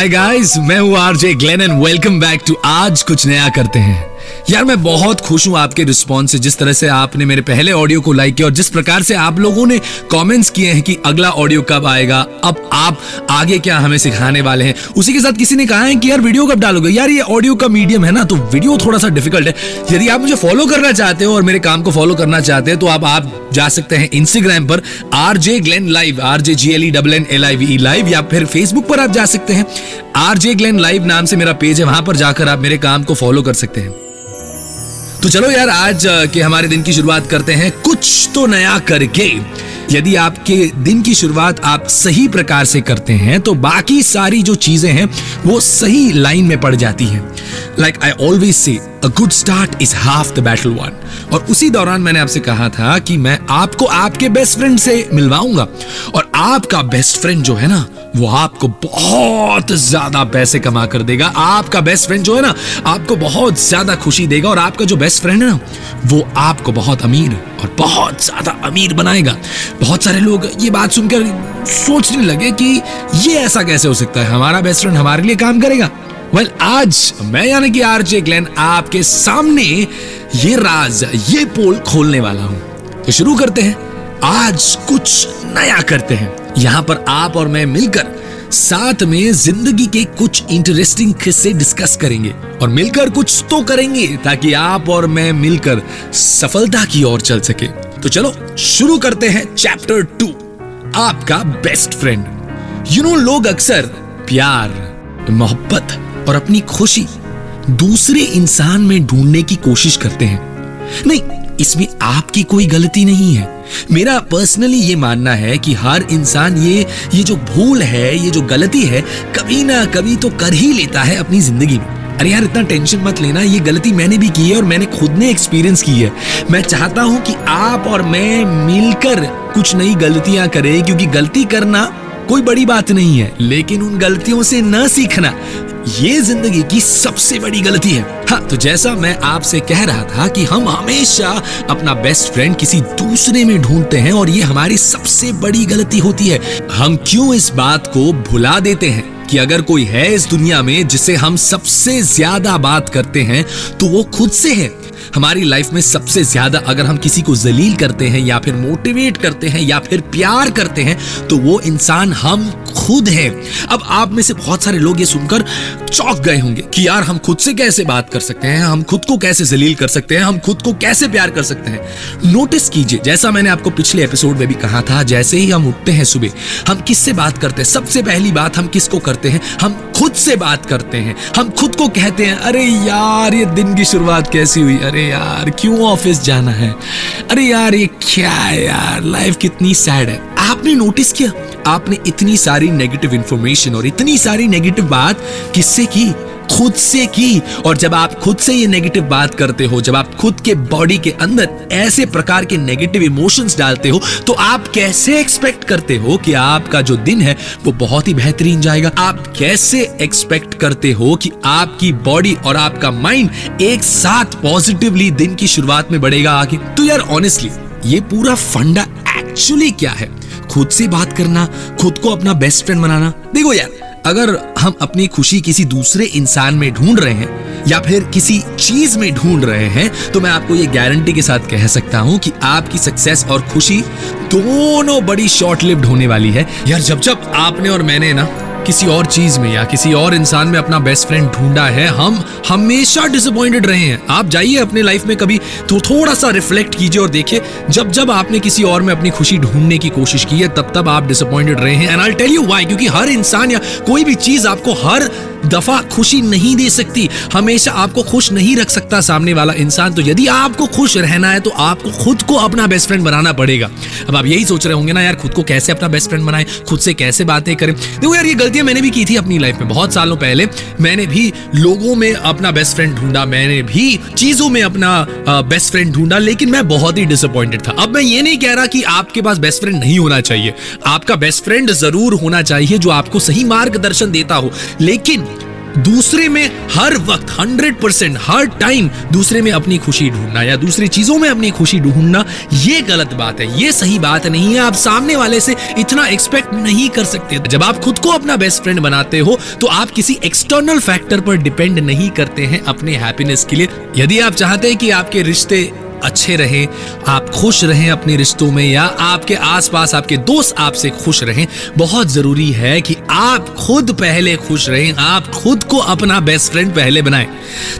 हाय guys मैं हूँ RJ Glenn and welcome back to आज कुछ नया करते हैं। यार, मैं बहुत खुश हूँ आपके रिस्पॉन्स से, जिस तरह से आपने मेरे पहले ऑडियो को लाइक किया और जिस प्रकार से आप लोगों ने कमेंट्स किए हैं कि अगला ऑडियो कब आएगा, अब आप आगे क्या हमें सिखाने वाले हैं। उसी के साथ किसी ने कहा है कि यार वीडियो कब डालोगे? यार, ये ऑडियो का मीडियम है ना तो वीडियो थोड़ा सा डिफ़िकल्ट है। यदि आप मुझे फॉलो करना चाहते हो और मेरे काम को फॉलो करना चाहते हैं तो आप आप जा सकते हैं इंस्टाग्राम पर R J Glenn live R J G L E double N L I V E live फिर फेसबुक पर आप जा सकते हैं। आर जे ग्लेन लाइव नाम से मेरा पेज है, वहाँ पर जाकर आप मेरे काम को फॉलो कर सकते हैं। तो चलो यार, आज के हमारे दिन की शुरुआत करते हैं। कुछ तो नया करके। यदि आपके दिन की शुरुआत आप सही प्रकार से करते हैं तो बाकी सारी जो चीज़ें हैं, वो सही लाइन में पड़ जाती हैं। Like I always say a good start is half the battle won और उसी दौरान मैंने आपसे कहा था कि मैं आपको आपके बेस्ट फ्रेंड से मिलवाऊँगा। और आपका बेस्ट फ्रेंड जो है ना वो आपको बहुत ज़्यादा पैसे कमा कर देगा। आपका बेस्ट फ्रेंड जो है ना आपको बहुत ज़्यादा खुशी देगा और आपका जो बेस्ट फ्रेंड है ना वो आपको बहुत अमीर और बहुत ज़्यादा अमीर बनाएगा। बहुत सारे लोग ये बात सुनकर सोचने लगे कि ये ऐसा कैसे हो सकता है? हमारा बेस्ट फ्रेंड हमारे लिए काम करेगा। वेल well, आज मैं यानी कि आरजे ग्लेन आपके सामने ये राज ये पोल खोलने वाला हूँ। तो शुरू करते हैं। आज कुछ नया करते हैं। यहाँ पर आप और मैं मिलकर साथ में ज़िंदगी के कुछ इंटरेस्टिंग किस्से डिस्कस करेंगे। और मिलकर कुछ तो करेंगे, ताकि आप और मैं मिलकर सफलता की ओर चल सके। तो चलो, शुरू करते हैं चैप्टर टू आपका बेस्ट फ्रेंड यू नो लोग अक्सर प्यार, मोहब्बत और अपनी खुशी दूसरे इंसान में ढूँढने की कोशिश करते हैं। नहीं, इसमें आपकी कोई गलती नहीं है। मेरा पर्सनली ये मानना है कि हर इंसान ये ये जो भूल है, ये जो गलती है, कभी ना कभी तो कर ही लेता है अपनी ज़िंदगी में। अरे यार, इतना टेंशन मत लेना, ये गलती मैंने भी की है और मैंने खुद ने एक्सपीरियंस की है। मैं चाहता हूँ कि आप और मैं मिलकर कुछ नई गलतियाँ करें, क्योंकि गलती करना कोई बड़ी बात नहीं है, लेकिन उन गलतियों से न सीखना ये ज़िंदगी की सबसे बड़ी गलती है। हाँ तो जैसा मैं आपसे कह रहा था कि हम हमेशा अपना बेस्ट फ्रेंड किसी दूसरे में ढूंढते हैं और ये हमारी सबसे बड़ी गलती होती है। हम क्यों इस बात को भुला देते हैं कि अगर कोई है इस दुनिया में जिसे हम सबसे ज़्यादा बात करते हैं तो वो खुद से है। हमारी लाइफ में सबसे ज़्यादा अगर हम किसी को जलील करते हैं या फिर मोटिवेट करते हैं या फिर प्यार करते हैं तो वो इंसान हम खुद है। अब आप में से बहुत सारे लोग ये सुनकर चौक गए होंगे कि यार, हम खुद से कैसे बात कर सकते हैं? हम खुद को कैसे जलील कर सकते हैं? हम खुद को कैसे प्यार कर सकते हैं? नोटिस कीजिए, जैसा मैंने आपको पिछले एपिसोड में भी कहा था, जैसे ही हम उठते हैं सुबह, हम किससे बात करते हैं? सबसे पहली बात हम किसको करते हैं? हम खुद से बात करते हैं। हम खुद को कहते हैं, अरे यार, ये दिन की शुरुआत कैसी हुई? अरे यार, क्यों ऑफ़िस जाना है? अरे यार, ये क्या है यार? लाइफ कितनी सैड है। आपने नोटिस किया? आपने इतनी सारी नेगेटिव इंफॉर्मेशन और इतनी सारी नेगेटिव बात किससे की? खुद से की। और जब आप खुद से ये नेगेटिव बात करते हो, जब आप खुद के बॉडी के अंदर ऐसे प्रकार के नेगेटिव इमोशंस डालते हो तो आप कैसे एक्सपेक्ट करते हो कि आपका जो दिन है, वो बहुत ही बेहतरीन जाएगा? आप कैसे एक्सपेक्ट करते हो कि आपकी बॉडी और आपका माइंड एक साथ पॉजिटिवली दिन की शुरुआत में बढ़ेगा आगे? तो यार ऑनेस्टली ये पूरा फंडा एक्चुअली क्या है? खुद से बात करना, खुद को अपना बेस्ट फ्रेंड बनाना। देखो यार, अगर हम अपनी खुशी किसी दूसरे इंसान में ढूंढ रहे हैं, या फिर किसी चीज़ में ढूंढ रहे हैं तो मैं आपको ये गारंटी के साथ कह सकता हूँ कि आपकी सक्सेस और खुशी दोनों बड़ी शॉर्ट लिव्ड होने वाली है। यार जब जब आपने और मैंने ना किसी और चीज़ में या किसी और इंसान में अपना बेस्ट फ्रेंड ढूंढा है, हम हमेशा डिसअपॉइंटेड रहे हैं। आप जाइए अपने लाइफ में कभी तो थोड़ा सा रिफ्लेक्ट कीजिए और देखिए, जब जब आपने किसी और में अपनी खुशी ढूँढने की कोशिश की है, तब तब आप डिसअपॉइंटेड रहे हैं। And I tell you why क्योंकि हर इंसान या कोई भी चीज़ आपको हर दफ़ा खुशी नहीं दे सकती। हमेशा आपको खुश नहीं रख सकता सामने वाला इंसान। तो यदि आपको खुश रहना है तो आपको खुद को अपना बेस्ट फ्रेंड बनाना पड़ेगा। अब आप यही सोच रहे होंगे ना, यार, खुद को कैसे अपना बेस्ट फ्रेंड बनाए, खुद से कैसे बातें करें। देखो यार, ये गलतियाँ मैंने भी की थी अपनी लाइफ में बहुत सालों पहले। मैंने भी लोगों में अपना बेस्ट फ्रेंड ढूंढा, मैंने भी चीज़ों में अपना बेस्ट फ्रेंड ढूंढा, लेकिन मैं बहुत ही डिसअपॉइंटेड था। अब मैं ये नहीं कह रहा कि आपके पास बेस्ट फ्रेंड नहीं होना चाहिए। आपका बेस्ट फ्रेंड ज़रूर होना चाहिए जो आपको सही मार्गदर्शन देता हो। लेकिन दूसरे में हर वक्त हंड्रेड परसेंट, हर टाइम दूसरे में अपनी खुशी ढूंढना या दूसरी चीज़ों में अपनी खुशी ढूंढना, ये गलत बात है, ये सही बात नहीं है। आप सामने वाले से इतना एक्सपेक्ट नहीं कर सकते। जब आप खुद को अपना बेस्ट फ्रेंड बनाते हो तो आप किसी एक्सटर्नल फैक्टर पर डिपेंड नहीं करते हैं अपने हैप्पीनेस के लिए। यदि आप चाहते हैं कि आपके रिश्ते अच्छे रहें, आप खुश रहें अपने रिश्तों में या आपके आसपास आपके दोस्त आपसे खुश रहें, बहुत ज़रूरी है कि आप खुद पहले खुश रहें, आप खुद को अपना बेस्ट फ्रेंड पहले बनाएँ।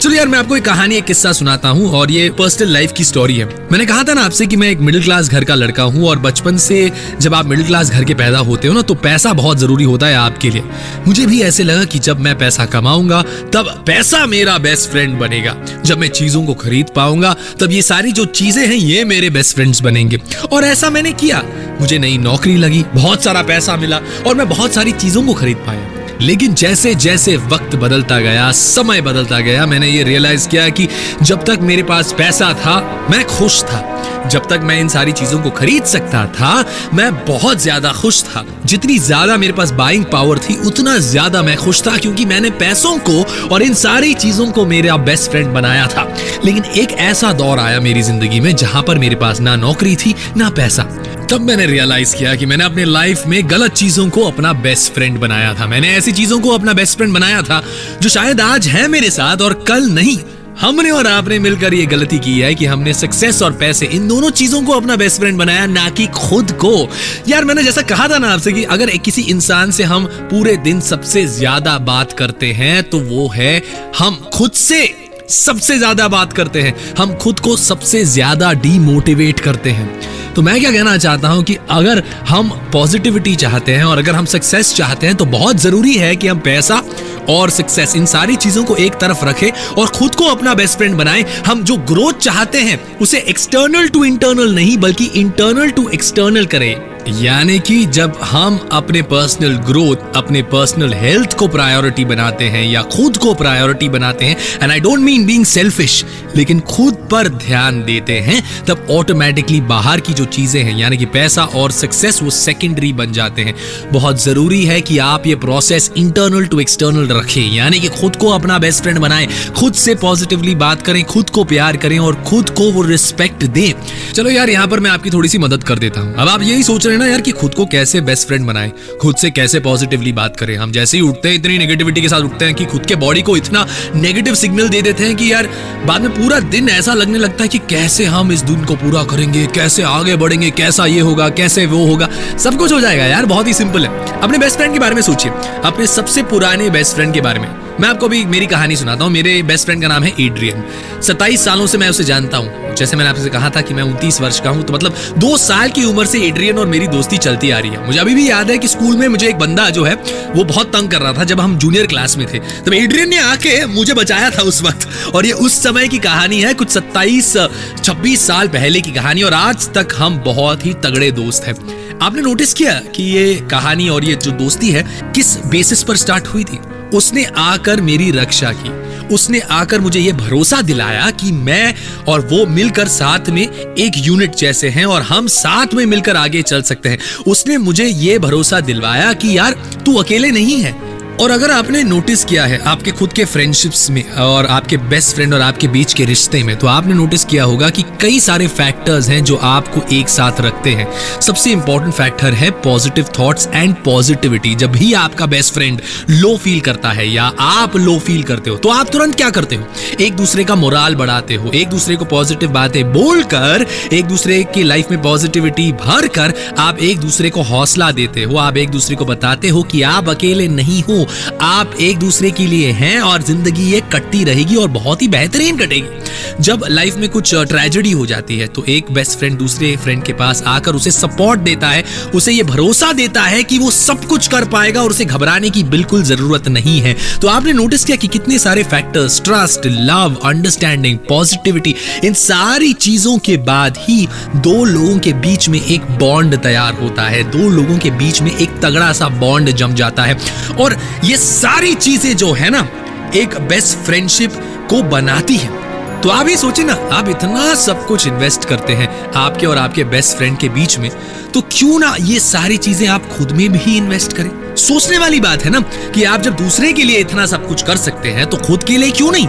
चलो यार, मैं आपको एक कहानी, एक किस्सा सुनाता हूँ और ये पर्सनल लाइफ की स्टोरी है। मैंने कहा था ना आपसे कि मैं एक मिडिल क्लास घर का लड़का हूँ और बचपन से जब आप मिडिल क्लास घर के पैदा होते हो ना तो पैसा बहुत ज़रूरी होता है आपके लिए। मुझे भी ऐसे लगा कि जब मैं पैसा कमाऊँगा, तब पैसा मेरा बेस्ट फ्रेंड बनेगा। जब मैं चीज़ों को खरीद पाऊँगा, तब ये सारी जो चीज़ें हैं, ये मेरे बेस्ट फ्रेंड्स बनेंगे। और ऐसा मैंने किया। मुझे नई नौकरी लगी, बहुत सारा पैसा मिला और मैं बहुत सारी चीज़ों को खरीद पाया। लेकिन जैसे जैसे वक्त बदलता गया, समय बदलता गया, मैंने ये रियलाइज़ किया कि जब तक मेरे पास पैसा था, मैं खुश था। जब तक मैं इन सारी चीज़ों को खरीद सकता था, मैं बहुत ज़्यादा खुश था। जितनी ज़्यादा मेरे पास बाइंग पावर थी, उतना ज़्यादा मैं खुश था, क्योंकि मैंने पैसों को और इन सारी चीज़ों को मेरा बेस्ट फ्रेंड बनाया था। लेकिन एक ऐसा दौर आया मेरी ज़िंदगी में, जहाँ पर मेरे पास ना नौकरी थी, ना पैसा। तब मैंने रियलाइज़ किया कि मैंने अपने लाइफ में गलत चीज़ों को अपना बेस्ट फ्रेंड बनाया था। मैंने ऐसी चीज़ों को अपना बेस्ट फ्रेंड बनाया था, जो शायद आज है मेरे साथ और कल नहीं। हमने और आपने मिलकर ये गलती की है कि हमने सक्सेस और पैसे, इन दोनों चीज़ों को अपना बेस्ट फ्रेंड बनाया, ना कि खुद को। यार, मैंने जैसा कहा था ना आपसे कि अगर किसी इंसान से हम पूरे दिन सबसे ज़्यादा बात करते हैं तो वो है हम खुद से। सबसे ज़्यादा बात करते हैं। हम खुद को सबसे ज़्यादा डीमोटिवेट करते हैं। तो मैं क्या कहना चाहता हूँ कि अगर हम पॉजिटिविटी चाहते हैं और अगर हम सक्सेस चाहते हैं तो बहुत ज़रूरी है कि हम पैसा और सक्सेस इन सारी चीज़ों को एक तरफ़ रखें और खुद को अपना बेस्ट फ्रेंड बनाएँ। हम जो ग्रोथ चाहते हैं, उसे एक्सटर्नल टू इंटरनल नहीं, बल्कि इंटरनल टू एक्सटर्नल करें। यानी कि जब हम अपने पर्सनल ग्रोथ अपने पर्सनल हेल्थ को प्रायोरिटी बनाते हैं या खुद को प्रायोरिटी बनाते हैं and I don't mean being selfish लेकिन खुद पर ध्यान देते हैं, तब ऑटोमेटिकली बाहर की जो चीज़ें हैं, यानी कि पैसा और सक्सेस वो सेकेंडरी बन जाते हैं। बहुत ज़रूरी है कि आप ये प्रोसेस इंटरनल टू एक्सटर्नल रखें, यानी कि खुद को अपना बेस्ट फ्रेंड बनाएँ, खुद से पॉजिटिवली बात करें, खुद को प्यार करें और खुद को वो रिस्पेक्ट दें। चलो यार, यहाँ पर मैं आपकी थोड़ी सी मदद कर देता हूँ। अब आप यही सोच रहे ना यार कि खुद को कैसे बेस्ट फ्रेंड बनाए, खुद से कैसे पॉजिटिवली बात करें। हम जैसे ही उठते हैं, इतनी नेगेटिविटी के साथ उठते हैं कि खुद के बॉडी को इतना नेगेटिव सिग्नल दे देते हैं कि यार, बाद में पूरा दिन ऐसा लगने लगता है कि कैसे हम इस दिन को पूरा करेंगे, कैसे आगे बढ़ेंगे, कैसा ये होगा, कैसे वो होगा। सब कुछ हो जाएगा यार, बहुत ही सिंपल है। अपने बेस्ट फ्रेंड के बारे में सोचिए। अपने सबसे पुराने बेस्ट फ्रेंड के बारे में। मैं आपको भी मेरी कहानी सुनाता हूँ। मेरे बेस्ट फ्रेंड का नाम है एड्रियन सत्ताईस सालों से मैं उसे जानता हूँ। जैसे मैंने आपसे कहा था कि मैं उनतीस वर्ष का हूँ तो मतलब दो साल की उम्र से एड्रियन और मेरी दोस्ती चलती आ रही है। मुझे अभी भी याद है कि स्कूल में मुझे एक बंदा जो है, वो बहुत तंग कर रहा था जब हम जूनियर क्लास में थे। तब एड्रियन ने आके मुझे बचाया था उस वक्त। और ये उस समय की कहानी है, कुछ सत्ताईस, छब्बीस साल पहले की कहानी, और आज तक हम बहुत ही तगड़े दोस्त हैं। आपने नोटिस किया कि ये कहानी और ये जो दोस्ती है, किस बेसिस पर स्टार्ट हुई थी? उसने आकर मेरी रक्षा की। उसने आकर मुझे यह भरोसा दिलाया कि मैं और वो मिलकर साथ में एक यूनिट जैसे हैं और हम साथ में मिलकर आगे चल सकते हैं। उसने मुझे यह भरोसा दिलवाया कि यार, तू अकेले नहीं है। और अगर आपने नोटिस किया है आपके खुद के फ्रेंडशिप्स में और आपके बेस्ट फ्रेंड और आपके बीच के रिश्ते में तो आपने नोटिस किया होगा कि कई सारे फैक्टर्स हैं जो आपको एक साथ रखते हैं। सबसे इंपॉर्टेंट फैक्टर है पॉजिटिव थॉट्स एंड पॉजिटिविटी जब भी आपका बेस्ट फ्रेंड लो फील करता है या आप लो फील करते हो तो आप तुरंत क्या करते हो? एक दूसरे का मोराल बढ़ाते हो, एक दूसरे को पॉजिटिव बातें बोलकर, एक दूसरे की लाइफ में पॉजिटिविटी भर कर आप एक दूसरे को हौसला देते हो, आप एक दूसरे को बताते हो कि आप अकेले नहीं हो आप एक दूसरे के लिए हैं और ज़िंदगी ये कटती रहेगी और बहुत ही बेहतरीन कटेगी। जब लाइफ में कुछ ट्रेजेडी हो जाती है तो एक बेस्ट फ्रेंड दूसरे फ्रेंड के पास आकर उसे सपोर्ट देता है, उसे ये भरोसा देता है कि वो सब कुछ कर पाएगा और उसे घबराने की बिल्कुल ज़रूरत नहीं है। तो आपने नोटिस किया कि कितने सारे factors trust love understanding positivity इन सारी चीज़ों के बाद ही दो लोगों के बीच में एक बॉन्ड तैयार होता है। दो लोगों के बीच में एक तगड़ा सा बॉन्ड जम जाता है। और ये सारी चीज़ें जो है ना, एक बेस्ट फ्रेंडशिप को बनाती है। तो आप ही सोचे ना, आप इतना सब कुछ इन्वेस्ट करते हैं आपके और आपके बेस्ट फ्रेंड के बीच में तो क्यों ना ये सारी चीज़ें आप खुद में भी इन्वेस्ट करें? सोचने वाली बात है ना कि आप जब दूसरे के लिए इतना सब कुछ कर सकते हैं तो खुद के लिए क्यों नहीं?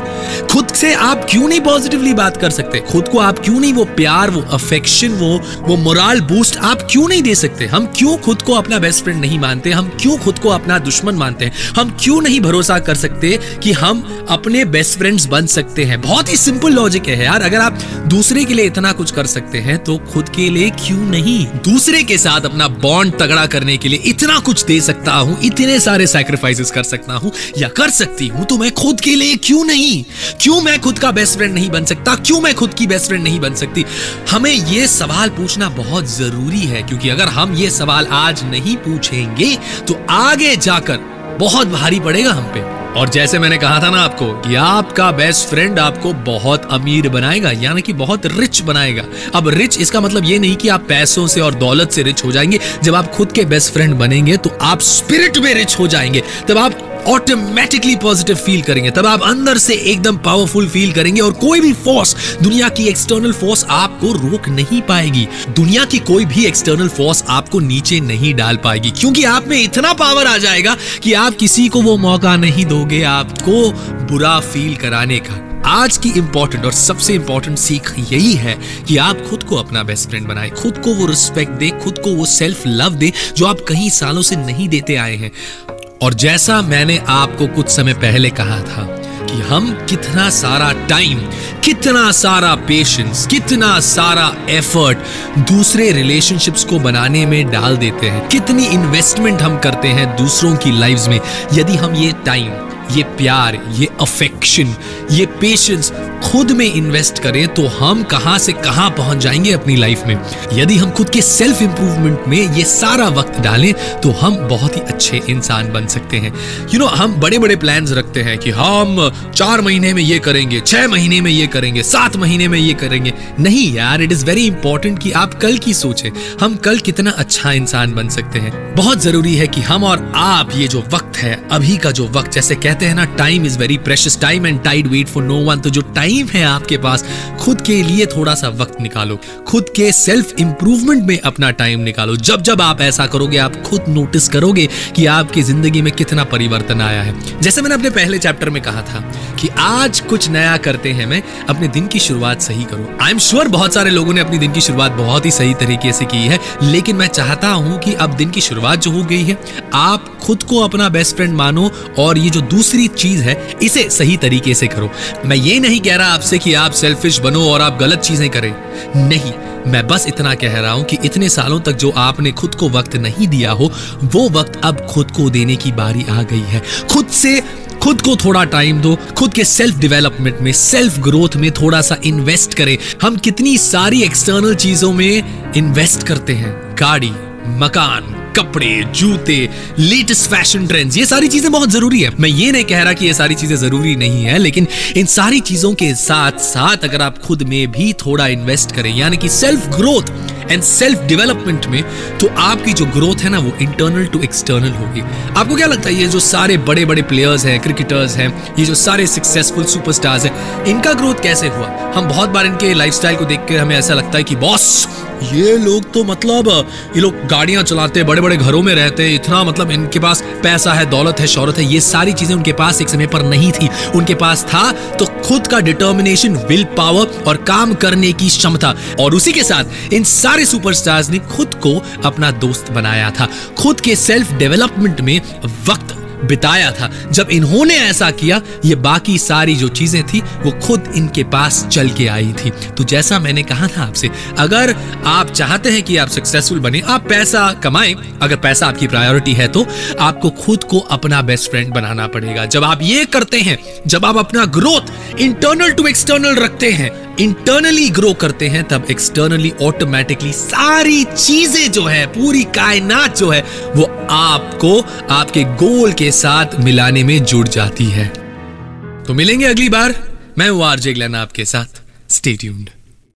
खुद से आप क्यों नहीं पॉजिटिवली बात कर सकते? खुद को आप क्यों नहीं वो प्यार, वो अफेक्शन वो वो मोरल बूस्ट आप क्यों नहीं दे सकते? हम क्यों खुद को अपना बेस्ट फ्रेंड नहीं मानते? हम क्यों खुद को अपना दुश्मन मानते हैं? हम क्यों नहीं भरोसा कर सकते कि हम अपने बेस्ट फ्रेंड्स बन सकते हैं? बहुत ही सिंपल लॉजिक है यार। अगर आप दूसरे के लिए इतना कुछ कर सकते हैं तो खुद के लिए क्यों नहीं? दूसरे के साथ अपना बॉन्ड तगड़ा करने के लिए इतना कुछ दे सकता हूँ, इतने सारे सैक्रिफाइसेस कर सकता हूँ, या कर सकती हूँ तो मैं खुद के लिए क्यों नहीं? क्यों मैं खुद का बेस्ट फ्रेंड नहीं बन सकता? क्यों मैं खुद की बेस्ट फ्रेंड नहीं बन सकती? हमें ये सवाल पूछना बहुत ज़रूरी है, क्योंकि अगर हम ये सवाल आज नहीं पूछेंगे तो आगे जाकर बहुत भारी पड़ेगा हम पे। और जैसे मैंने कहा था ना आपको कि आपका बेस्ट फ्रेंड आपको बहुत अमीर बनाएगा, यानी कि बहुत रिच बनाएगा। अब रिच इसका मतलब ये नहीं कि आप पैसों से और दौलत से रिच हो जाएँगे। जब आप खुद के बेस्ट फ्रेंड बनेंगे तो आप स्पिरिट में रिच हो जाएँगे। तब आप ऑटोमेटिकली पॉजिटिव फील करेंगे, तब आप अंदर से एकदम पावरफुल फील करेंगे और कोई भी फोर्स दुनिया की एक्सटर्नल फोर्स आपको रोक नहीं पाएगी। दुनिया की कोई भी एक्सटर्नल फोर्स आपको नीचे नहीं डाल पाएगी, क्योंकि आप में इतना पावर आ जाएगा कि आप किसी को वो मौका नहीं दोगे आपको बुरा फील कराने का। आज की इंपॉर्टेंट और सबसे इंपॉर्टेंट सीख यही है कि आप खुद को अपना बेस्ट फ्रेंड बनाए, खुद को वो रिस्पेक्ट दे, खुद को वो सेल्फ लव दे जो आप कई सालों से नहीं देते आए हैं। और जैसा मैंने आपको कुछ समय पहले कहा था कि हम कितना सारा टाइम कितना सारा पेशेंस कितना सारा एफर्ट दूसरे रिलेशनशिप्स को बनाने में डाल देते हैं। कितनी इन्वेस्टमेंट हम करते हैं दूसरों की लाइफ्स में। यदि हम ये टाइम ये प्यार ये अफेक्शन ये पेशेंस खुद में इन्वेस्ट करें तो हम कहाँ से कहाँ पहुँच जाएँगे अपनी लाइफ में। यदि हम खुद के सेल्फ इंप्रूवमेंट में ये सारा वक्त डालें तो हम बहुत ही अच्छे इंसान बन सकते हैं। यू you नो know, हम बड़े बड़े प्लान्स रखते हैं कि हम चार महीने में ये करेंगे छह महीने में ये करेंगे सात महीने में ये करेंगे। नहीं यार इट इज़ वेरी इंपॉर्टेंट कि आप कल की सोचें हम कल कितना अच्छा इंसान बन सकते हैं। बहुत ज़रूरी है कि हम और आप ये जो वक्त है अभी का जो वक्त जैसे कहते हैं ना time is very precious time and tide wait for no one तो जो टाइम है आपके पास, खुद के लिए थोड़ा सा वक्त निकालो। खुद के सेल्फ इंप्रूवमेंट में अपना टाइम निकालो। जब जब आप ऐसा करोगे, आप खुद नोटिस करोगे कि आपकी ज़िंदगी में कितना परिवर्तन आया है। जैसे मैंने अपने पहले चैप्टर में कहा था कि आज कुछ नया करते हैं मैं, अपने दिन की शुरुआत सही करो। आई एम श्योर बहुत सारे लोगों ने अपनी दिन की शुरुआत बहुत ही सही तरीके से की है, लेकिन मैं चाहता हूँ कि अब दिन की शुरुआत जो हो गई है, आप खुद को अपना बेस्ट फ्रेंड मानो और ये जो दूसरी चीज़ है, इसे सही तरीके से करो। मैं ये नहीं कह रहा आपसे कि आप सेल्फिश बनो और आप गलत चीज़ें करें। नहीं, मैं बस इतना कह रहा हूँ कि इतने सालों तक जो आपने खुद को वक्त नहीं दिया हो, वो वक्त अब खुद को देने की बारी आ गई है। खुद से, खुद को थोड़ा टाइम दो, खुद के सेल्फ डेवलपमेंट में सेल्फ ग्रोथ में थोड़ा सा इन्वेस्ट करें। हम कितनी सारी एक्सटर्नल चीज़ों में इन्वेस्ट करते हैं। गाड़ी, मकान कपड़े, जूते लेटेस्ट फ़ैशन ट्रेंड्स ये सारी चीज़ें बहुत ज़रूरी है। मैं ये नहीं कह रहा कि ये सारी चीज़ें ज़रूरी नहीं है, लेकिन इन सारी चीज़ों के साथ साथ अगर आप खुद में भी थोड़ा इन्वेस्ट करें, यानी कि self growth and self development में तो आपकी जो ग्रोथ है ना, वो इंटरनल टू एक्सटर्नल होगी। आपको क्या लगता है, ये जो सारे बड़े बड़े प्लेयर्स हैं क्रिकेटर्स हैं, ये जो सारे सक्सेसफुल सुपरस्टार्स हैं, इनका ग्रोथ कैसे हुआ? हम बहुत बार इनके लाइफस्टाइल को देख कर हमें ऐसा लगता है कि, बॉस ये लोग तो मतलब ये लोग गाड़ियाँ चलाते बड़े बड़े घरों में रहते, इतना मतलब इनके पास पैसा है, दौलत है शौरत है, ये सारी चीज़ें उनके पास एक समय पर नहीं थी। उनके पास था तो खुद का डिटर्मिनेशन विल पावर और काम करने की क्षमता। और उसी के साथ इन सारे सुपरस्टार्स ने खुद को अपना दोस्त बनाया था। खुद के सेल्फ डेवलपमेंट में वक्त बिताया था। जब इन्होंने ऐसा किया, ये बाकी सारी जो चीज़ें थी, वो खुद इनके पास चल के आई थी। तो जैसा मैंने कहा था आपसे, अगर आप चाहते हैं कि आप सक्सेसफुल बने, आप पैसा कमाएँ। अगर पैसा आपकी प्रायोरिटी है तो आपको खुद को अपना बेस्ट फ्रेंड बनाना पड़ेगा। जब आप ये करते हैं, जब आप अपना ग्रोथ इंटरनल टू एक्सटर्नल रखते हैं इंटरनली ग्रो करते हैं, तब एक्सटर्नली ऑटोमेटिकली सारी चीज़ें जो है, पूरी कायनात जो है, वो आपको, आपके गोल के साथ मिलाने में जुड़ जाती है। तो मिलेंगे अगली बार। मैं हूँ आरजे ग्लैन आपके साथ। Stay tuned